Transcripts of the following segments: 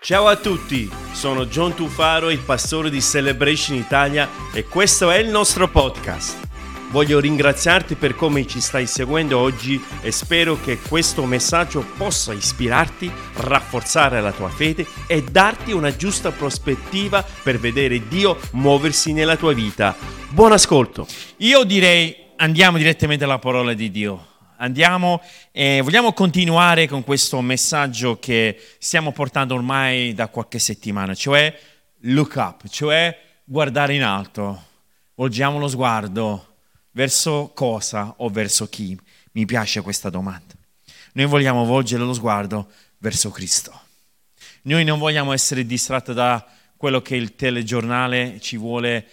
Ciao a tutti, sono John Tufaro, il pastore di Celebration Italia e questo è il nostro podcast. Voglio ringraziarti per come ci stai seguendo oggi e spero che questo messaggio possa ispirarti, rafforzare la tua fede e darti una giusta prospettiva per vedere Dio muoversi nella tua vita. Buon ascolto! Io direi andiamo direttamente alla parola di Dio. Andiamo e vogliamo continuare con questo messaggio che stiamo portando ormai da qualche settimana, cioè look up, cioè guardare in alto. Volgiamo lo sguardo verso cosa o verso chi? Mi piace questa domanda. Noi vogliamo volgere lo sguardo verso Cristo. Noi non vogliamo essere distratti da quello che il telegiornale ci vuole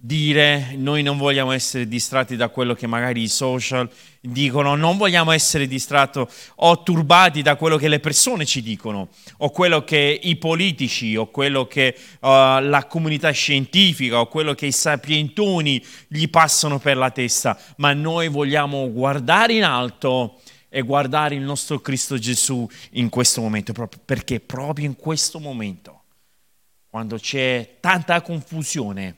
dire, noi non vogliamo essere distratti da quello che magari i social dicono, non vogliamo essere distratti o turbati da quello che le persone ci dicono, o quello che i politici, o quello che uh, la comunità scientifica, o quello che i sapientoni gli passano per la testa, ma noi vogliamo guardare in alto e guardare il nostro Cristo Gesù in questo momento, perché proprio in questo momento, quando c'è tanta confusione,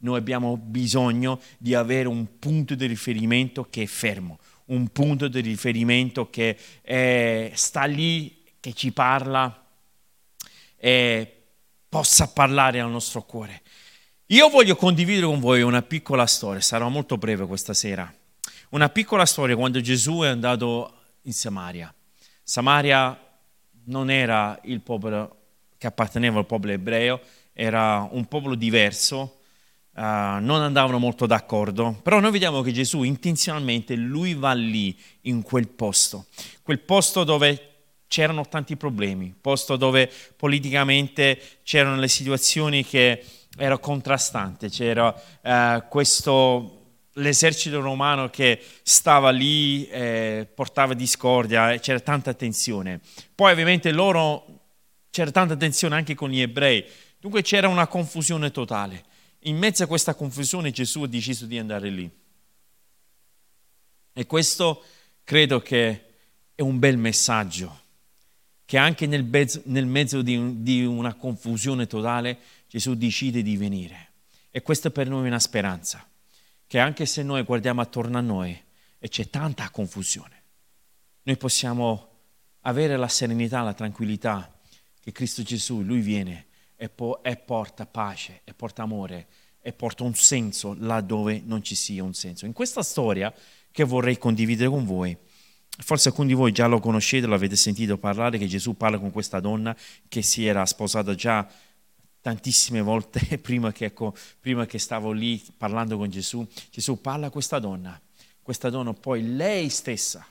noi abbiamo bisogno di avere un punto di riferimento che è fermo, un punto di riferimento che è, sta lì, che ci parla e possa parlare al nostro cuore. Io voglio condividere con voi una piccola storia, sarà molto breve questa sera. Una piccola storia quando Gesù è andato in Samaria. Samaria non era il popolo che apparteneva al popolo ebreo, era un popolo diverso, Uh, non andavano molto d'accordo, però noi vediamo che Gesù intenzionalmente, lui va lì, in quel posto, quel posto dove c'erano tanti problemi, posto dove politicamente c'erano le situazioni che erano contrastanti, c'era uh, questo l'esercito romano che stava lì, eh, portava discordia, c'era tanta tensione. Poi ovviamente loro c'era tanta tensione anche con gli ebrei, dunque c'era una confusione totale in mezzo a questa confusione Gesù ha deciso di andare lì. E questo credo che è un bel messaggio, che anche nel mezzo, nel mezzo di, di una confusione totale Gesù decide di venire. E questa per noi è una speranza, che anche se noi guardiamo attorno a noi e c'è tanta confusione, noi possiamo avere la serenità, la tranquillità che Cristo Gesù, Lui viene e, po- e porta pace, e porta amore, e porta un senso laddove non ci sia un senso. In questa storia che vorrei condividere con voi, forse alcuni di voi già lo conoscete, l'avete sentito parlare, che Gesù parla con questa donna che si era sposata già tantissime volte prima che, ecco, prima che stavo lì parlando con Gesù. Gesù parla a questa donna, questa donna poi lei stessa,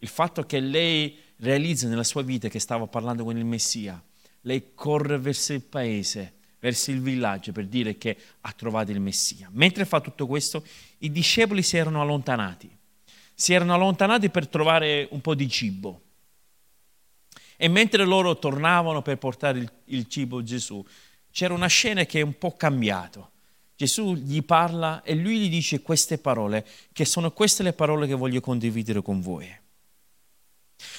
il fatto che lei realizza nella sua vita che stava parlando con il Messia, lei corre verso il paese, verso il villaggio per dire che ha trovato il Messia. Mentre fa tutto questo, i discepoli si erano allontanati. Si erano allontanati per trovare un po' di cibo. E mentre loro tornavano per portare il, il cibo a Gesù, c'era una scena che è un po' cambiata. Gesù gli parla e lui gli dice queste parole, che sono queste le parole che voglio condividere con voi.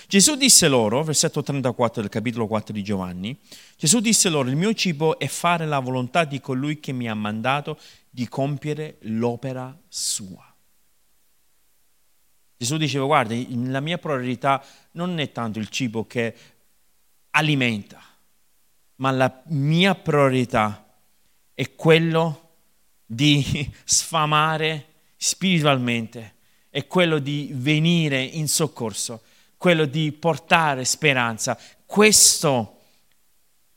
Gesù disse loro, versetto 34 del capitolo 4 di Giovanni, Gesù disse loro, il mio cibo è fare la volontà di colui che mi ha mandato di compiere l'opera sua. Gesù diceva, guarda, la mia priorità non è tanto il cibo che alimenta, ma la mia priorità è quello di sfamare spiritualmente, è quello di venire in soccorso quello di portare speranza. Questo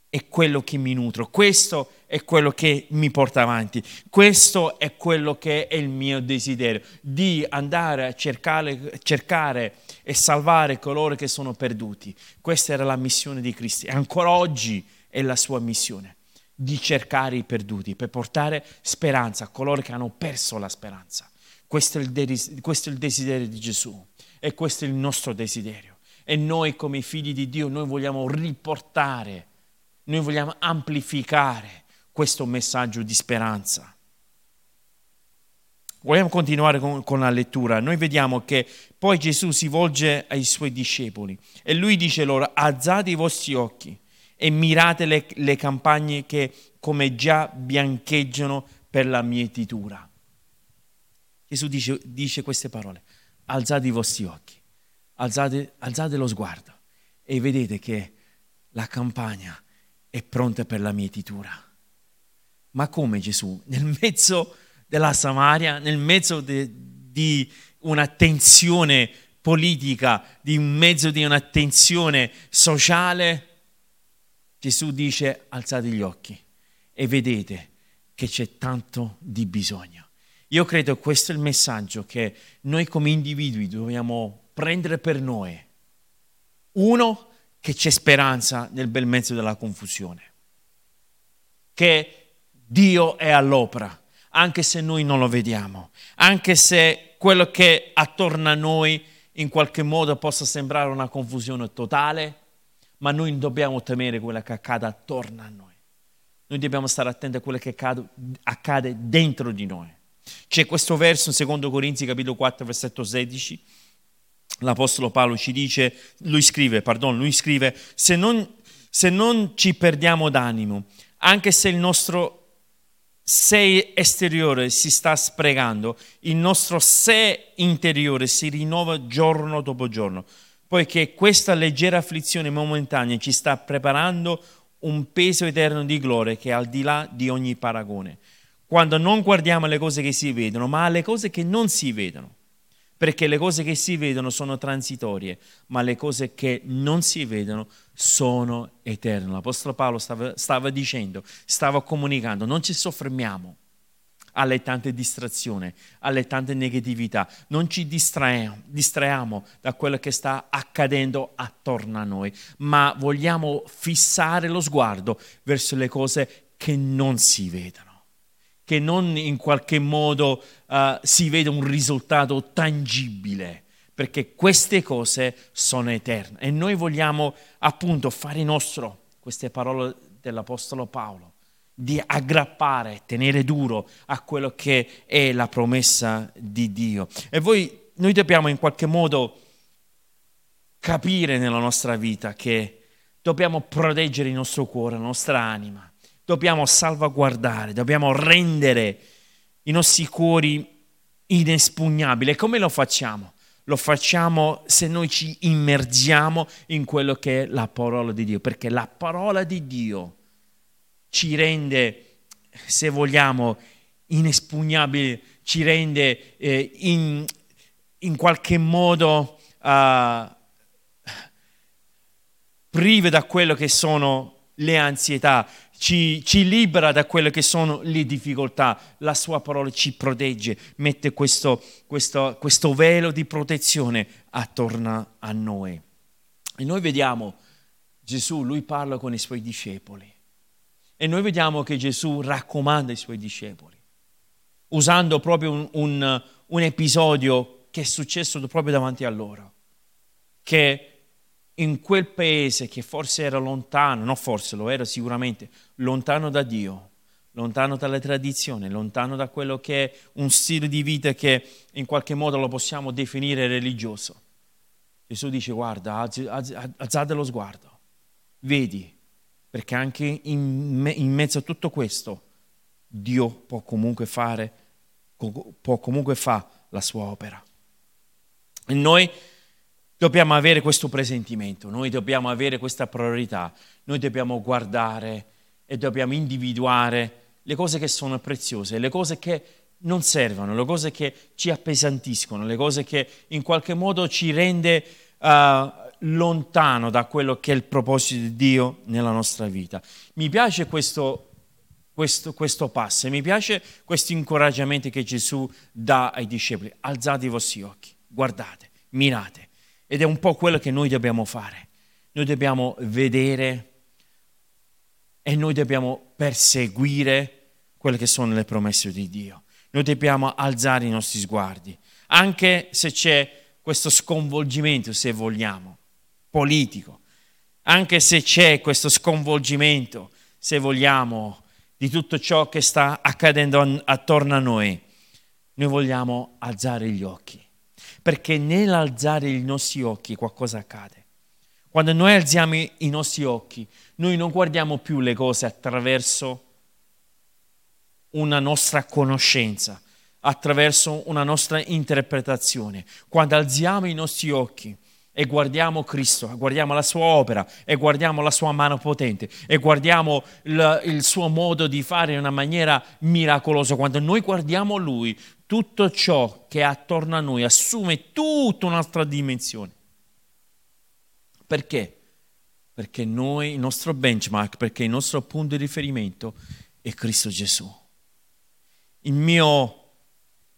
è quello che mi nutro, questo è quello che mi porta avanti, questo è quello che è il mio desiderio, di andare a cercare, cercare e salvare coloro che sono perduti. Questa era la missione di Cristo e ancora oggi è la sua missione, di cercare i perduti, per portare speranza a coloro che hanno perso la speranza. Questo è il, desiderio di Gesù. E questo è il nostro desiderio. E noi come figli di Dio, noi vogliamo riportare, noi vogliamo amplificare questo messaggio di speranza. Vogliamo continuare con, con, la lettura. Noi vediamo che poi Gesù si volge ai suoi discepoli e lui dice loro, alzate i vostri occhi e mirate le, le campagne che come già biancheggiano per la mietitura. Gesù dice, dice queste parole, alzate i vostri occhi, alzate, alzate lo sguardo e vedete che la campagna è pronta per la mietitura. Ma come Gesù? Nel mezzo della Samaria, nel mezzo de, di una tensione politica, di un mezzo di una tensione sociale, Gesù dice alzate gli occhi e vedete che c'è tanto di bisogno. Io credo che questo è il messaggio che noi come individui dobbiamo prendere per noi. Uno, che c'è speranza nel bel mezzo della confusione, che Dio è all'opera, anche se noi non lo vediamo, anche se quello che attorno a noi in qualche modo possa sembrare una confusione totale, ma noi non dobbiamo temere quello che accade attorno a noi. Noi dobbiamo stare attenti a quello che accade, accade dentro di noi. C'è questo verso in 2 Corinzi capitolo 4 versetto 16. L'Apostolo Paolo ci dice, lui scrive, pardon, lui scrive, se non, se non ci perdiamo d'animo, anche se il nostro sé esteriore si sta sprecando, il nostro sé interiore si rinnova giorno dopo giorno, poiché questa leggera afflizione momentanea ci sta preparando un peso eterno di gloria che è al di là di ogni paragone. Quando non guardiamo alle cose che si vedono, ma alle cose che non si vedono perché le cose che si vedono sono transitorie, ma le cose che non si vedono sono eterne. L'Apostolo Paolo stava, stava dicendo, stava comunicando, non ci soffermiamo alle tante distrazioni, alle tante negatività, non ci distraiamo, distraiamo da quello che sta accadendo attorno a noi, ma vogliamo fissare lo sguardo verso le cose che non si vedono che non in qualche modo uh, si veda un risultato tangibile, perché queste cose sono eterne. E noi vogliamo appunto fare nostro queste parole dell'Apostolo Paolo, di aggrappare, tenere duro a quello che è la promessa di Dio. E voi, noi dobbiamo in qualche modo capire nella nostra vita che dobbiamo proteggere il nostro cuore, la nostra anima dobbiamo salvaguardare, dobbiamo rendere i nostri cuori inespugnabili. Come lo facciamo? Lo facciamo se noi ci immergiamo in quello che è la parola di Dio, perché la parola di Dio ci rende, se vogliamo, inespugnabili, ci rende eh, in, in, qualche modo uh, prive da quello che sono le ansietà, ci, ci, libera da quelle che sono le difficoltà. La sua parola ci protegge, mette questo, questo, questo velo di protezione attorno a noi. E noi vediamo Gesù, lui parla con i suoi discepoli. E noi vediamo che Gesù raccomanda i suoi discepoli, usando proprio un, un, un episodio che è successo proprio davanti a loro, che in quel paese che forse era lontano, no forse lo era sicuramente, lontano da Dio, lontano dalle tradizioni, lontano da quello che è un stile di vita che in qualche modo lo possiamo definire religioso. Gesù dice guarda, alzate lo sguardo, vedi, perché anche in, me, in mezzo a tutto questo Dio può comunque fare, può comunque fare la sua opera. E noi Dobbiamo avere questo presentimento, noi dobbiamo avere questa priorità, noi dobbiamo guardare e dobbiamo individuare le cose che sono preziose, le cose che non servono, le cose che ci appesantiscono, le cose che in qualche modo ci rende uh, lontano da quello che è il proposito di Dio nella nostra vita. Mi piace questo, questo, questo passo, mi piace questo incoraggiamento che Gesù dà ai discepoli. Alzate i vostri occhi, guardate, mirate ed è un po' quello che noi dobbiamo fare. Noi dobbiamo vedere e noi dobbiamo perseguire quelle che sono le promesse di Dio. Noi dobbiamo alzare i nostri sguardi, anche se c'è questo sconvolgimento, se vogliamo, politico, anche se c'è questo sconvolgimento, se vogliamo, di tutto ciò che sta accadendo attorno a noi, noi vogliamo alzare gli occhi perché nell'alzare i nostri occhi qualcosa accade. Quando noi alziamo i nostri occhi, noi non guardiamo più le cose attraverso una nostra conoscenza, attraverso una nostra interpretazione. Quando alziamo i nostri occhi e guardiamo Cristo, guardiamo la sua opera e guardiamo la sua mano potente e guardiamo il, il suo modo di fare in una maniera miracolosa, quando noi guardiamo Lui, tutto ciò che è attorno a noi assume tutta un'altra dimensione. Perché? Perché noi, il nostro benchmark, perché il nostro punto di riferimento è Cristo Gesù. Mio,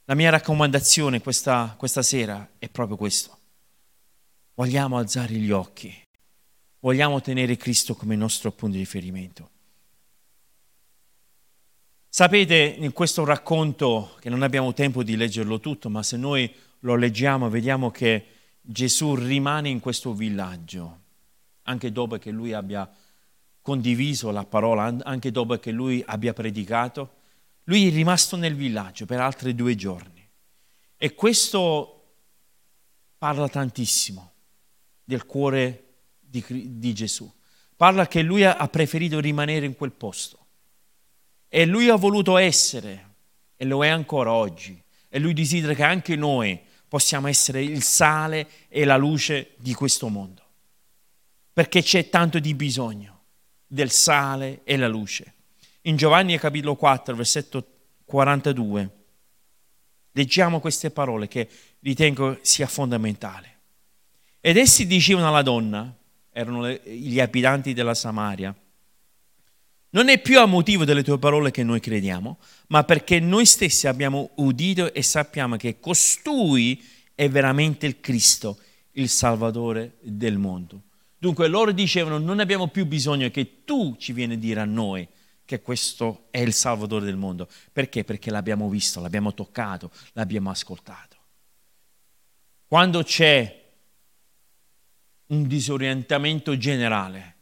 la mia raccomandazione questa, questa sera è proprio questo. Vogliamo alzare gli occhi, vogliamo tenere Cristo come nostro punto di riferimento. Sapete, in questo racconto, che non abbiamo tempo di leggerlo tutto, ma se noi lo leggiamo vediamo che Gesù rimane in questo villaggio, anche dopo che lui abbia condiviso la parola, anche dopo che lui abbia predicato. Lui è rimasto nel villaggio per altri due giorni. E questo parla tantissimo del cuore di, di Gesù. Parla che lui ha preferito rimanere in quel posto. E lui ha voluto essere, e lo è ancora oggi. E lui desidera che anche noi possiamo essere il sale e la luce di questo mondo. Perché c'è tanto di bisogno del sale e la luce. In Giovanni capitolo 4, versetto 42, leggiamo queste parole che ritengo sia fondamentale. Ed essi dicevano alla donna, erano gli abitanti della Samaria, non è più a motivo delle tue parole che noi crediamo, ma perché noi stessi abbiamo udito e sappiamo che costui è veramente il Cristo, il Salvatore del mondo. Dunque loro dicevano non abbiamo più bisogno che tu ci vieni a dire a noi che questo è il Salvatore del mondo. Perché? Perché l'abbiamo visto, l'abbiamo toccato, l'abbiamo ascoltato. Quando c'è un disorientamento generale,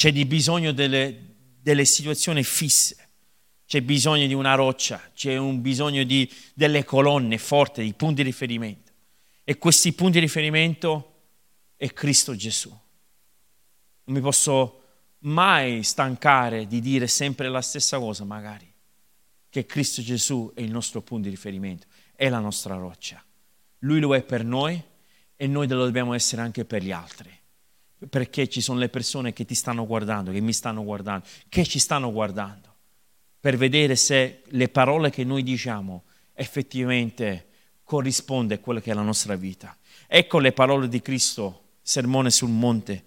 c'è bisogno delle, delle situazioni fisse, c'è bisogno di una roccia, c'è un bisogno di delle colonne forti, di punti di riferimento. E questi punti di riferimento è Cristo Gesù. Non mi posso mai stancare di dire sempre la stessa cosa, magari, che Cristo Gesù è il nostro punto di riferimento, è la nostra roccia. Lui lo è per noi e noi lo dobbiamo essere anche per gli altri perché ci sono le persone che ti stanno guardando, che mi stanno guardando, che ci stanno guardando, per vedere se le parole che noi diciamo effettivamente corrisponde a quella che è la nostra vita. Ecco le parole di Cristo, sermone sul monte,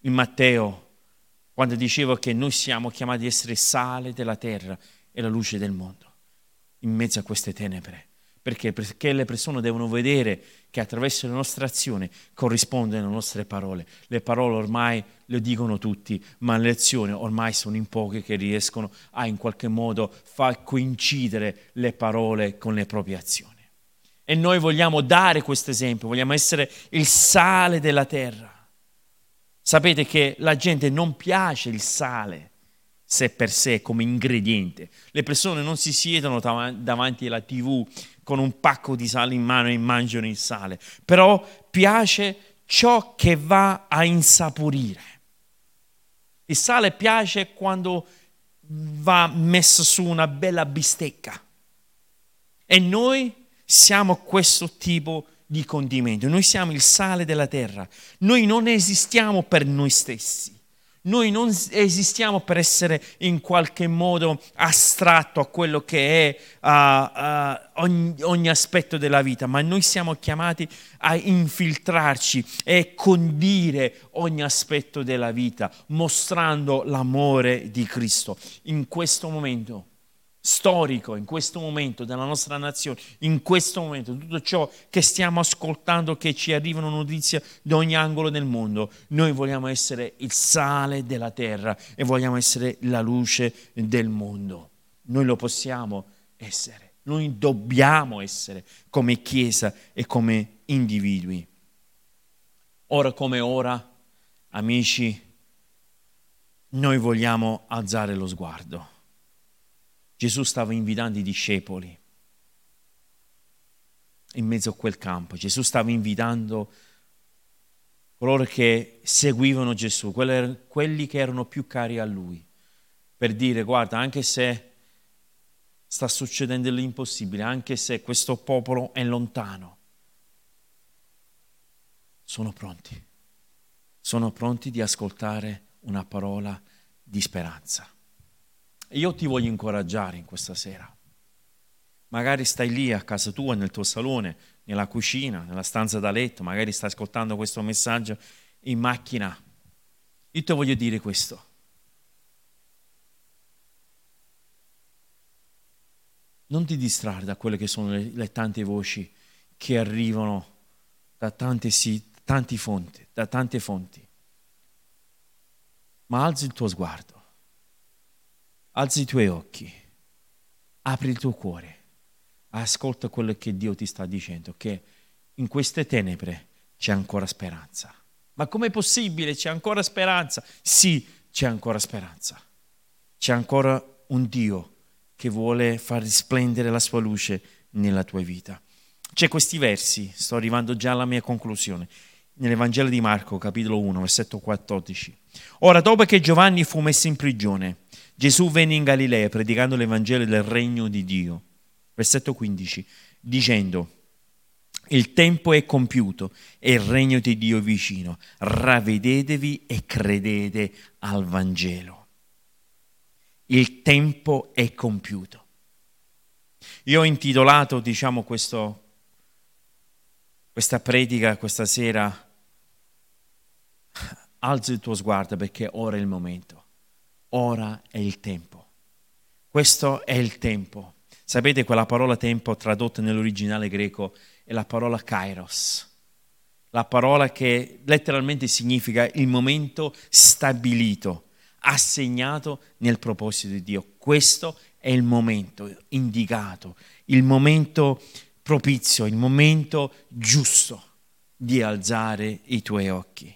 in Matteo, quando diceva che noi siamo chiamati ad essere sale della terra e la luce del mondo, in mezzo a queste tenebre. Perché? Perché le persone devono vedere che attraverso le nostre azioni corrispondono le nostre parole. Le parole ormai le dicono tutti, ma le azioni ormai sono in poche che riescono a in qualche modo far coincidere le parole con le proprie azioni. E noi vogliamo dare questo esempio, vogliamo essere il sale della terra. Sapete che la gente non piace il sale sé per sé come ingrediente. Le persone non si siedono davanti alla tv con un pacco di sale in mano e mangiano il sale, però piace ciò che va a insaporire. Il sale piace quando va messo su una bella bistecca. E noi siamo questo tipo di condimento, noi siamo il sale della terra, noi non esistiamo per noi stessi. Noi non esistiamo per essere in qualche modo astratto a quello che è uh, uh, ogni, ogni, aspetto della vita, ma noi siamo chiamati a infiltrarci e condire ogni aspetto della vita, mostrando l'amore di Cristo. In questo momento storico in questo momento della nostra nazione, in questo momento, tutto ciò che stiamo ascoltando, che ci arrivano notizie da ogni angolo del mondo, noi vogliamo essere il sale della terra e vogliamo essere la luce del mondo. Noi lo possiamo essere, noi dobbiamo essere come Chiesa e come individui. Ora come ora, amici, noi vogliamo alzare lo sguardo Gesù stava invitando i discepoli in mezzo a quel campo. Gesù stava invitando coloro che seguivano Gesù, quelli che erano più cari a lui, per dire guarda, anche se sta succedendo l'impossibile, anche se questo popolo è lontano, sono pronti, sono pronti di ascoltare una parola di speranza. Io ti voglio incoraggiare in questa sera. Magari stai lì a casa tua, nel tuo salone, nella cucina, nella stanza da letto, magari stai ascoltando questo messaggio in macchina. Io ti voglio dire questo. Non ti distrarre da quelle che sono le, le tante voci che arrivano da tante, sì, tanti fonti, da tante fonti. Ma alzi il tuo sguardo, alzi i tuoi occhi, apri il tuo cuore ascolta quello che Dio ti sta dicendo, che in queste tenebre c'è ancora speranza. Ma com'è possibile? C'è ancora speranza? Sì, c'è ancora speranza. C'è ancora un Dio che vuole far risplendere la sua luce nella tua vita. C'è questi versi, sto arrivando già alla mia conclusione, nell'Evangelo di Marco, capitolo 1, versetto 14. Ora, dopo che Giovanni fu messo in prigione, Gesù venne in Galilea predicando l'Evangelo del regno di Dio versetto 15, dicendo, il tempo è compiuto e il regno di Dio è vicino, ravvedetevi e credete al Vangelo. Il tempo è compiuto. Io ho intitolato, diciamo, questo, questa predica questa sera, alza il tuo sguardo perché ora è il momento, ora è il tempo. Questo è il tempo Sapete quella parola tempo tradotta nell'originale greco è la parola kairos, la parola che letteralmente significa il momento stabilito, assegnato nel proposito di Dio. Questo è il momento indicato, il momento propizio, il momento giusto di alzare i tuoi occhi.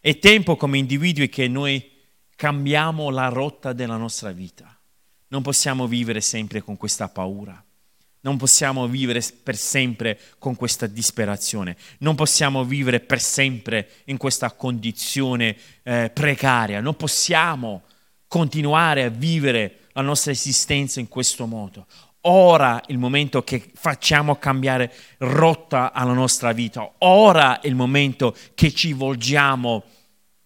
È tempo come individui che noi cambiamo la rotta della nostra vita non possiamo vivere sempre con questa paura. Non possiamo vivere per sempre con questa disperazione. Non possiamo vivere per sempre in questa condizione eh, precaria. Non possiamo continuare a vivere la nostra esistenza in questo modo. Ora è il momento che facciamo cambiare rotta alla nostra vita. Ora è il momento che ci volgiamo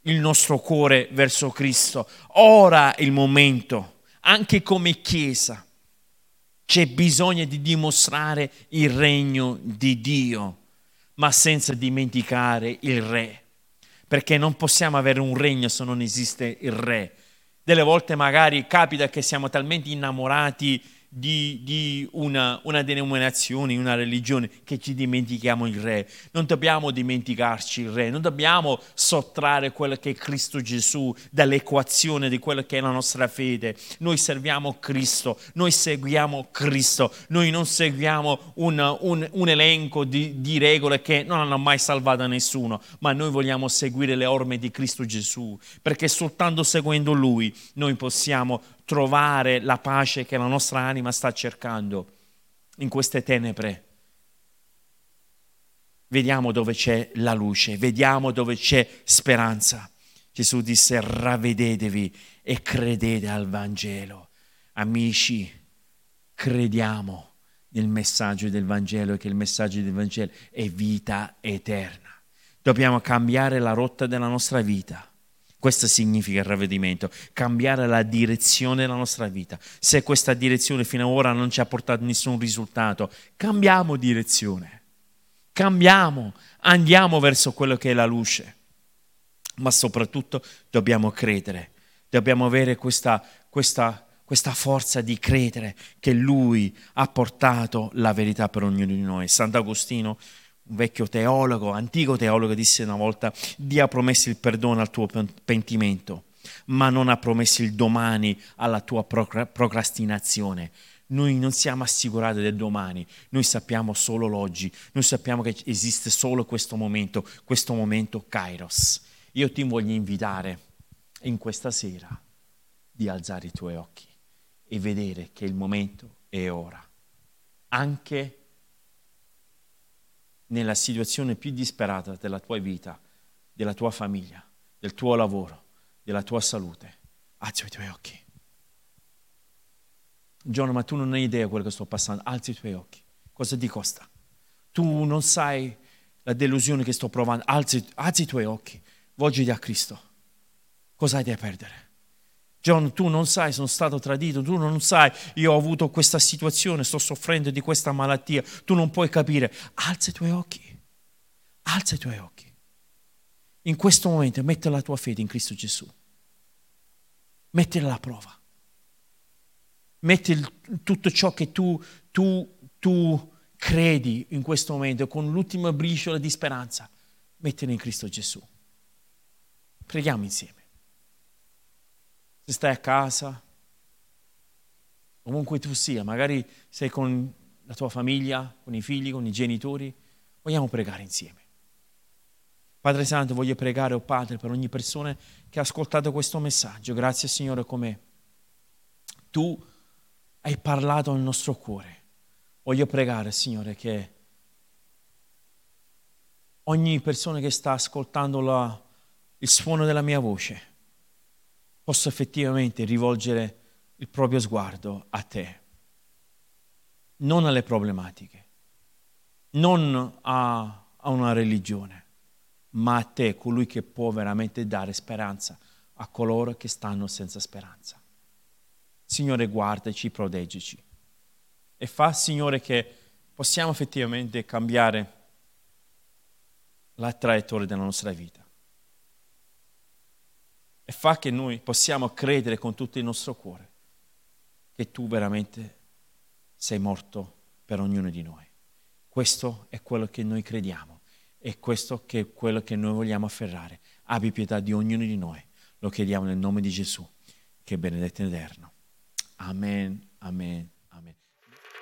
il nostro cuore verso Cristo. Ora è il momento anche come Chiesa c'è bisogno di dimostrare il regno di Dio, ma senza dimenticare il Re, perché non possiamo avere un regno se non esiste il Re. Delle volte magari capita che siamo talmente innamorati di, di una, una, denominazione, una religione, che ci dimentichiamo il Re. Non dobbiamo dimenticarci il Re, non dobbiamo sottrarre quello che è Cristo Gesù dall'equazione di quello che è la nostra fede. Noi serviamo Cristo, noi seguiamo Cristo, noi non seguiamo un, un, un elenco di, di regole che non hanno mai salvato nessuno, ma noi vogliamo seguire le orme di Cristo Gesù, perché soltanto seguendo Lui noi possiamo trovare la pace che la nostra anima sta cercando in queste tenebre. Vediamo dove c'è la luce, vediamo dove c'è speranza. Gesù disse ravvedetevi e credete al Vangelo. Amici, crediamo nel messaggio del Vangelo che il messaggio del Vangelo è vita eterna. Dobbiamo cambiare la rotta della nostra vita questo significa il ravvedimento, cambiare la direzione della nostra vita. Se questa direzione fino ad ora non ci ha portato nessun risultato, cambiamo direzione, cambiamo, andiamo verso quello che è la luce. Ma soprattutto dobbiamo credere, dobbiamo avere questa, questa, questa forza di credere che Lui ha portato la verità per ognuno di noi. Sant'Agostino un vecchio teologo, antico teologo, disse una volta, Dio ha promesso il perdono al tuo pentimento, ma non ha promesso il domani alla tua procrastinazione. Noi non siamo assicurati del domani, noi sappiamo solo l'oggi, noi sappiamo che esiste solo questo momento, questo momento Kairos. Io ti voglio invitare in questa sera di alzare i tuoi occhi e vedere che il momento è ora. Anche nella situazione più disperata della tua vita, della tua famiglia, del tuo lavoro, della tua salute. Alzi i tuoi occhi. John, ma tu non hai idea di quello che sto passando. Alzi i tuoi occhi. Cosa ti costa? Tu non sai la delusione che sto provando. Alzi, alzi i tuoi occhi. Volgiti a Cristo. Cosa hai da perdere? John, tu non sai, sono stato tradito, tu non sai, io ho avuto questa situazione, sto soffrendo di questa malattia, tu non puoi capire. Alza i tuoi occhi, alza i tuoi occhi. In questo momento metti la tua fede in Cristo Gesù. Mettila alla prova. Metti tutto ciò che tu, tu, tu credi in questo momento con l'ultima briciola di speranza. Mettila in Cristo Gesù. Preghiamo insieme se stai a casa, ovunque tu sia, magari sei con la tua famiglia, con i figli, con i genitori, vogliamo pregare insieme. Padre Santo, voglio pregare, oh Padre, per ogni persona che ha ascoltato questo messaggio. Grazie Signore come tu hai parlato al nostro cuore. Voglio pregare, Signore, che ogni persona che sta ascoltando la, il suono della mia voce possa effettivamente rivolgere il proprio sguardo a te, non alle problematiche, non a, a una religione, ma a te, colui che può veramente dare speranza a coloro che stanno senza speranza. Signore, guardaci, proteggici. E fa, Signore, che possiamo effettivamente cambiare la traiettoria della nostra vita e fa che noi possiamo credere con tutto il nostro cuore che tu veramente sei morto per ognuno di noi. Questo è quello che noi crediamo e questo è quello che noi vogliamo afferrare. Abbi pietà di ognuno di noi. Lo chiediamo nel nome di Gesù, che è benedetto in eterno. Amen, amen, amen.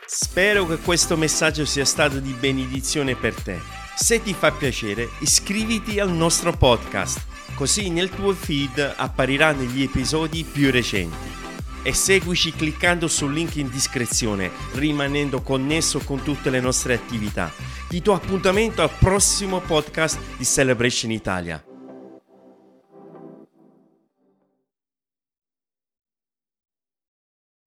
Spero che questo messaggio sia stato di benedizione per te. Se ti fa piacere, iscriviti al nostro podcast così nel tuo feed appariranno gli episodi più recenti. E seguici cliccando sul link in descrizione, rimanendo connesso con tutte le nostre attività. Ti do appuntamento al prossimo podcast di Celebration Italia.